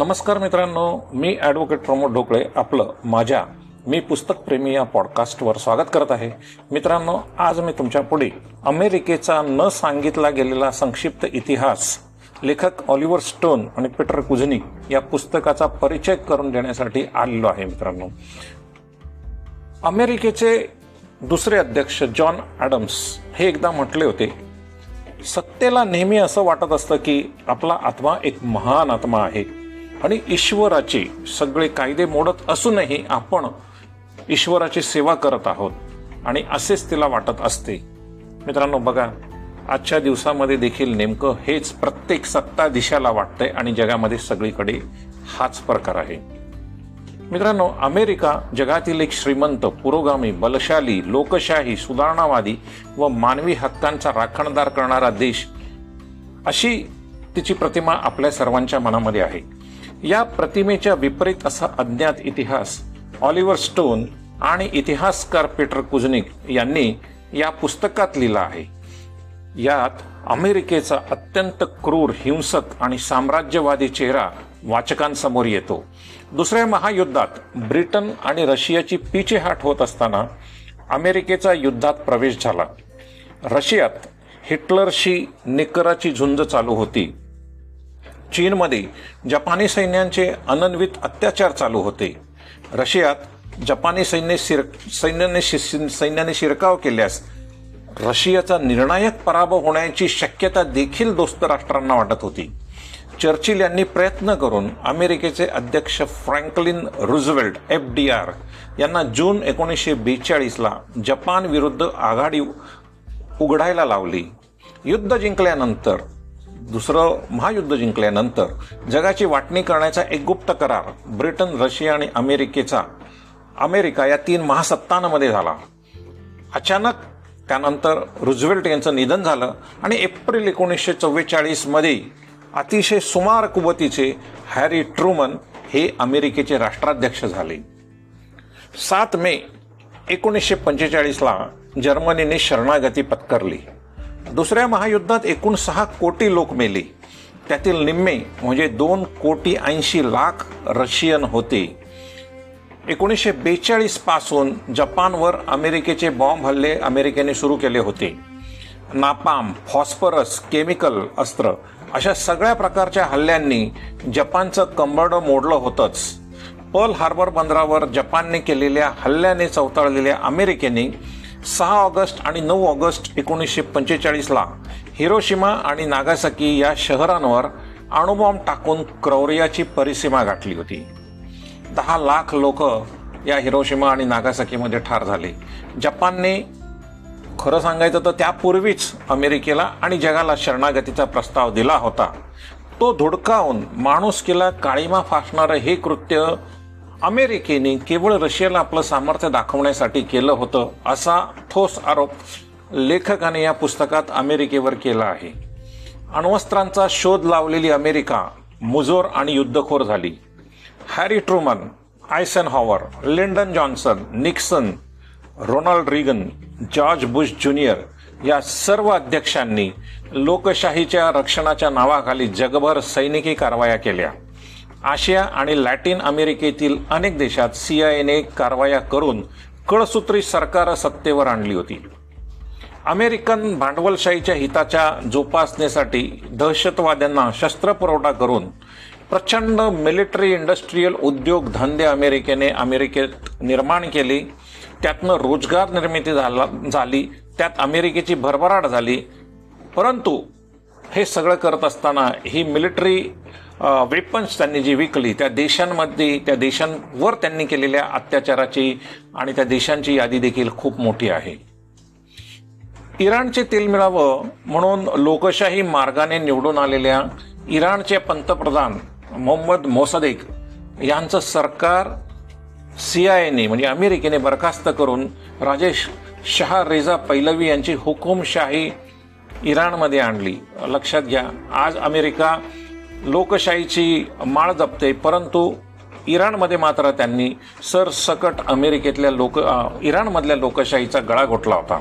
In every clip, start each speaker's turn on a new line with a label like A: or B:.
A: नमस्कार मित्रांनो मी ॲडव्होकेट प्रमोद ढोकळे आपलं माझ्या मी पुस्तक प्रेमी या पॉडकास्टवर स्वागत करत आहे. मित्रांनो आज मी तुमच्यापुढे अमेरिकेचा न सांगितला गेलेला संक्षिप्त इतिहास लेखक ऑलिव्हर स्टोन आणि पीटर कुझनी या पुस्तकाचा परिचय करून देण्यासाठी आलेलो आहे मित्रांनो. अमेरिकेचे दुसरे अध्यक्ष जॉन ॲडम्स हे एकदा म्हटले होते सत्तेला नेहमी असं वाटत असतं की आपला आत्मा एक महान आत्मा आहे. आणि ईश्वराचे सगळे कायदे मोडत असूनही आपण ईश्वराची सेवा करत आहोत. आणि असेच तिला वाटत असते. मित्रांनो बघा आजच्या दिवसामध्ये देखील नेमकं हेच प्रत्येक सत्ता दिशाला वाटतंय आणि जगामध्ये सगळीकडे हाच प्रकार आहे. मित्रांनो अमेरिका जगातील एक श्रीमंत पुरोगामी बलशाली लोकशाही सुधारणावादी व मानवी हक्कांचा राखणदार करणारा देश अशी तिची प्रतिमा आपल्या सर्वांच्या मनामध्ये आहे. या प्रतिमेच्या विपरीत असा अज्ञात इतिहास. ऑलिव्हर स्टोन आणि इतिहासकार पीटर कुझनिक यांनी या पुस्तकात लिहिला आहे. यात अमेरिकेचा अत्यंत क्रूर हिंसक आणि साम्राज्यवादी चेहरा वाचकांसमोर येतो. दुसऱ्या महायुद्धात ब्रिटन आणि रशियाची पिछेहाट होत असताना अमेरिकेचा युद्धात प्रवेश झाला. रशियात हिटलरशी निकराची झुंज चालू होती. चीनमध्ये जपानी सैन्यांचे अनन्वित अत्याचार चालू होते. रशियात जपानी सैन्य शिर सैन्याने शि- सैन्याने शिरकाव केल्यास रशियाचा निर्णायक पराभव होण्याची शक्यता देखील दोस्त राष्ट्रांना वाटत होती. चर्चिल यांनी प्रयत्न करून अमेरिकेचे अध्यक्ष Franklin Roosevelt F D R यांना जून एकोणीसशे बेचाळीसला जपान विरुद्ध आघाडी उघडायला लावली. युद्ध जिंकल्यानंतर दुसरं महायुद्ध जिंकल्यानंतर जगाची वाटणी करण्याचा एक गुप्त करार ब्रिटन रशिया आणि अमेरिकेचा अमेरिका या तीन महासत्तांमध्ये झाला. अचानक त्यानंतर रुझवेल्ट यांचं निधन झालं आणि एप्रिल एकोणीसशे चव्वेचाळीसमध्ये अतिशय सुमार कुवतीचे हॅरी ट्रुमन हे अमेरिकेचे राष्ट्राध्यक्ष झाले. सात मे एकोणीसशे पंचेचाळीसला जर्मनीने शरणागती पत्करली. दुसऱ्या महायुद्धात एकूण सहा कोटी लोक मेले. त्यातील निम्मे म्हणजे दोन कोटी ऐंशी लाख रशियन होते. एकोणीसशे बेचाळीसपासून जपानवर अमेरिकेचे बॉम्ब हल्ले अमेरिकेने सुरू केले होते. नापाम फॉस्फरस केमिकल अस्त्र अशा सगळ्या प्रकारच्या हल्ल्यांनी जपानचं कंबरडं मोडलं होतंच. पर्ल हार्बर बंदरावर जपानने केलेल्या हल्ल्याने चवताळलेल्या अमेरिकेने सहा ऑगस्ट आणि नऊ ऑगस्ट एकोणीसशे पंचेचाळीसला हिरोशिमा आणि नागासाकी या शहरांवर अणुबॉम्ब टाकून क्रौर्याची परिसीमा गाठली होती. दहा लाख लोक या हिरोशिमा आणि नागासाकीमध्ये ठार झाले. जपानने खरं सांगायचं तर त्यापूर्वीच अमेरिकेला आणि जगाला शरणागतीचा प्रस्ताव दिला होता. तो धुडकावून माणुसकीला काळीमा फासणारं हे कृत्य अमेरिकेने केवळ रशियाला आपलं सामर्थ्य दाखवण्यासाठी केलं होतं असा ठोस आरोप लेखकाने या पुस्तकात अमेरिकेवर केला आहे. अण्वस्त्रांचा शोध लावलेली अमेरिका मुजोर आणि युद्धखोर झाली. Harry Truman Eisenhower Lyndon Johnson Nixon Ronald Reagan George Bush junior या सर्व अध्यक्षांनी लोकशाहीच्या रक्षणाच्या नावाखाली जगभर सैनिकी कारवाया केल्या. आशिया आणि लॅटिन अमेरिकेतील अनेक देशात सीआयएने कारवाया करून कळसूत्री सरकार सत्तेवर आणली होती. अमेरिकन भांडवलशाहीच्या हिताच्या जोपासनेसाठी दहशतवाद्यांना शस्त्र पुरवठा करून प्रचंड मिलिटरी इंडस्ट्रीयल उद्योग धंदे अमेरिकेने अमेरिकेत निर्माण केले. त्यातनं रोजगार निर्मिती झाला झाली. त्यात अमेरिकेची भरभराट झाली. परंतु हे सगळं करत असताना ही मिलिटरी वेपन्स त्यांनी जी विकली त्या देशांमध्ये त्या देशांवर त्यांनी केलेल्या अत्याचाराची आणि त्या देशांची यादी देखील खूप मोठी आहे. इराणचे तेल मिळावं म्हणून लोकशाही मार्गाने निवडून आलेल्या इराणचे पंतप्रधान मोहम्मद मोसदेक यांचं सरकार सी आय एने म्हणजे अमेरिकेने बरखास्त करून राजेश शहा रेझा पैलवी यांची हुकुमशाही इराणमध्ये आणली. लक्षात घ्या आज अमेरिका लोकशाहीची माळ जपते परंतु इराणमध्ये मात्र त्यांनी सरसकट अमेरिकेतल्या लोक इराणमधल्या लोकशाहीचा गळा घोटला होता.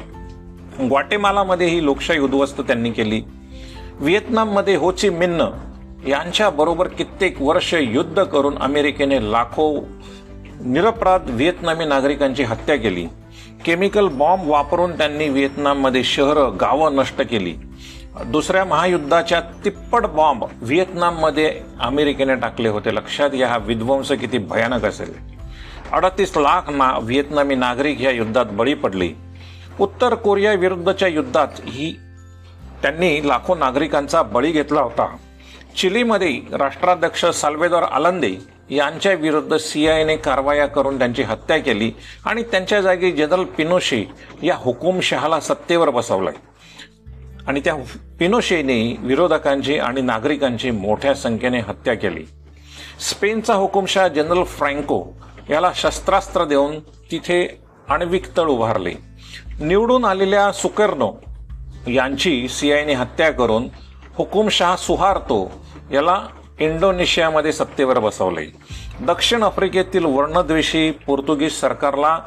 A: ग्वाटेमालामध्ये ही लोकशाही उद्ध्वस्त त्यांनी केली. व्हिएतनाममध्ये होची मिन्न यांच्याबरोबर कित्येक वर्ष युद्ध करून अमेरिकेने लाखो निरपराध व्हिएतनामी नागरिकांची हत्या केली. केमिकल बॉम्ब वापरून त्यांनी व्हिएतनाममध्ये शहरं गावं नष्ट केली. दुसऱ्या महायुद्धाच्या तिप्पट बॉम्ब व्हिएतनाममध्ये अमेरिकेने टाकले होते. लक्षात घ्या हा विध्वंस किती भयानक असेल. अडतीस लाख ना व्हिएतनामी नागरिक या युद्धात बळी पडली. उत्तर कोरिया विरुद्धच्या युद्धात ही त्यांनी लाखो नागरिकांचा बळी घेतला होता. चिलीमध्ये राष्ट्राध्यक्ष साल्वेदॉर आलंदे यांच्या विरुद्ध सीआयने कारवाया करून त्यांची हत्या केली आणि त्यांच्या जागी जनरल पिनोशी या हुकुमशहाला सत्तेवर बसवलंय. आणि त्या पिनोशेने विरोधकांची आणि नागरिकांची मोठ्या संख्येने हत्या केली. स्पेनचा हुकुमशाह जनरल फ्रँको याला शस्त्रास्त्र देऊन तिथे आण्विक तळ उभारले. निवडून आलेल्या सुकर्नो यांची सीआयने हत्या करून हुकुमशाह सुहार्तो याला इंडोनेशियामध्ये सत्तेवर बसवले. दक्षिण आफ्रिकेतील वर्णद्वेषी पोर्तुगीज सरकारला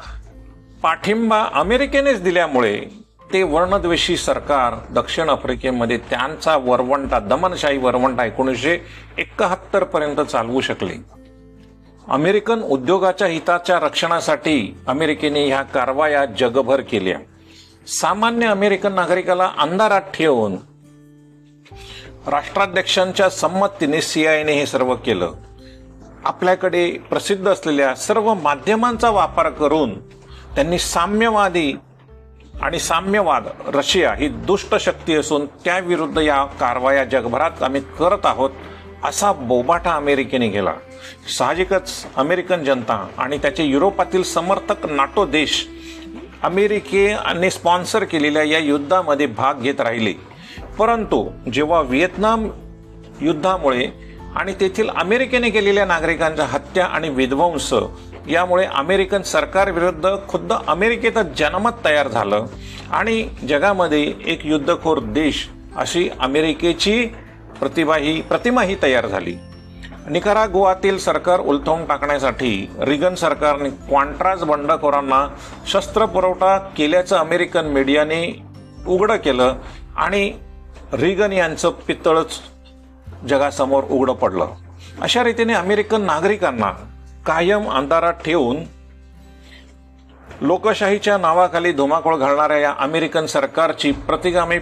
A: पाठिंबा अमेरिकेनेच दिल्यामुळे ते वर्णद्वेषी सरकार दक्षिण आफ्रिकेमध्ये त्यांचा वरवंटा दमनशाही वरवंटा एकोणीसशे एकाहत्तर पर्यंत चालवू शकले. अमेरिकन उद्योगाच्या हिताच्या रक्षणासाठी अमेरिकेने ह्या कारवाया जगभर केल्या. सामान्य अमेरिकन नागरिकाला अंधारात ठेवून राष्ट्राध्यक्षांच्या संमतीने सीआयने हे सर्व केलं. आपल्याकडे प्रसिद्ध असलेल्या सर्व माध्यमांचा वापर करून त्यांनी साम्यवादी आणि साम्यवाद रशिया ही दुष्ट शक्ती असून त्याविरुद्ध या कारवाया जगभरात आम्ही करत आहोत असा बोबाटा अमेरिकेने केला. साहजिकच अमेरिकन जनता आणि त्याचे युरोपातील समर्थक नाटो देश अमेरिकेने स्पॉन्सर केलेल्या या युद्धामध्ये भाग घेत राहिले. परंतु जेव्हा व्हिएतनाम युद्धामुळे आणि तेथील अमेरिकेने केलेल्या नागरिकांच्या हत्या आणि विध्वंस यामुळे अमेरिकन सरकारविरुद्ध खुद्द अमेरिकेतच जनमत तयार झालं. आणि जगामध्ये एक युद्धखोर देश अशी अमेरिकेची प्रतिभा ही प्रतिमाही तयार झाली. निकारागुआतील सरकार उलथवून टाकण्यासाठी रिगन सरकारने क्वांट्राज बंडखोरांना शस्त्र पुरवठा केल्याचं अमेरिकन मीडियाने उघडं केलं आणि रिगन यांचं पितळच जगासमोर उघडं पडलं. अशा रीतीने अमेरिकन नागरिकांना कायम अंधारात ठेवून लोकशाहीच्या नावाखाली धुमाकूळ घालणाऱ्या या अमेरिकन सरकारची प्रतिगामी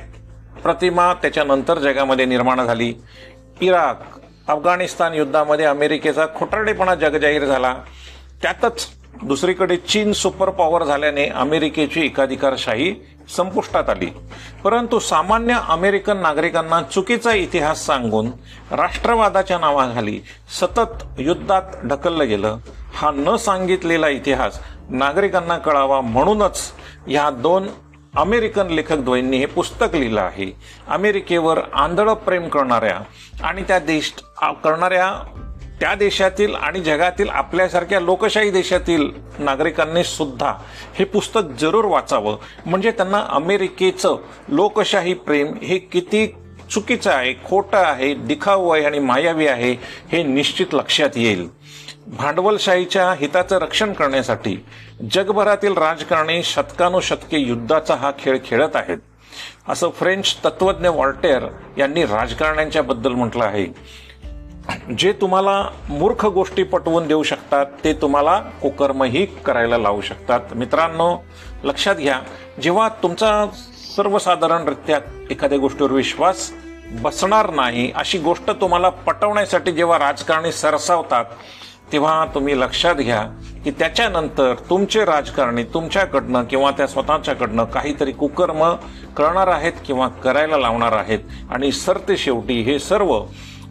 A: प्रतिमा त्याच्यानंतर जगामध्ये निर्माण झाली. इराक अफगाणिस्तान युद्धामध्ये अमेरिकेचा खोटारडेपणा जगजाहीर झाला. त्यातच दुसरीकडे चीन सुपर पॉवर झाल्याने अमेरिकेची एकाधिकारशाही संपुष्टात आली. परंतु सामान्य अमेरिकन नागरिकांना चुकीचा इतिहास सांगून राष्ट्रवादाच्या नावाखाली सतत युद्धात ढकललं गेलं. हा न सांगितलेला इतिहास नागरिकांना कळावा म्हणूनच ह्या दोन अमेरिकन लेखक द्वयींनी हे पुस्तक लिहिलं आहे. अमेरिकेवर आंधळ प्रेम करणाऱ्या आणि त्या देश करणाऱ्या त्या देशातील आणि जगातील आपल्यासारख्या लोकशाही देशातील नागरिकांनी सुद्धा हे पुस्तक जरूर वाचावं. म्हणजे त्यांना अमेरिकेचं लोकशाही प्रेम हे किती चुकीचं आहे खोटं आहे दिखाऊ आहे आणि मायावी आहे हे निश्चित लक्षात येईल. भांडवलशाहीच्या हिताचं रक्षण करण्यासाठी जगभरातील राजकारणी शतकानुशतके युद्धाचा हा खेळ खेळत आहेत. असं फ्रेंच तत्वज्ञ वॉल्टेअर यांनी राजकारण्यांच्या बद्दल म्हटलं आहे. जे तुम्हाला मूर्ख गोष्टी पटवून देऊ शकतात ते तुम्हाला कुकर्मही करायला लावू शकतात. मित्रांनो लक्षात घ्या जेव्हा तुमचा सर्वसाधारणरित्या एखाद्या गोष्टीवर विश्वास बसणार नाही अशी गोष्ट तुम्हाला पटवण्यासाठी जेव्हा राजकारणी सरसावतात तेव्हा तुम्ही लक्षात घ्या की त्याच्यानंतर तुमचे राजकारणी तुमच्याकडनं किंवा त्या स्वतःच्याकडनं काहीतरी कुकर्म करणार आहेत किंवा करायला लावणार आहेत. आणि सरते शेवटी हे सर्व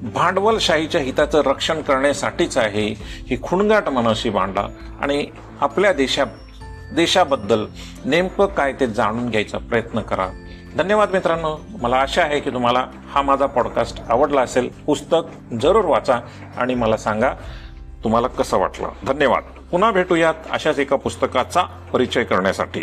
A: भांडवलशाहीच्या हिताचं रक्षण करण्यासाठीच आहे ही खुणगाट मनाशी मांडा आणि आपल्या देशा देशाबद्दल नेमकं काय ते जाणून घ्यायचा प्रयत्न करा. धन्यवाद मित्रांनो. मला आशा आहे की तुम्हाला हा माझा पॉडकास्ट आवडला असेल. पुस्तक जरूर वाचा आणि मला सांगा तुम्हाला कसं वाटलं. धन्यवाद. पुन्हा भेटूयात अशाच एका पुस्तकाचा परिचय करण्यासाठी.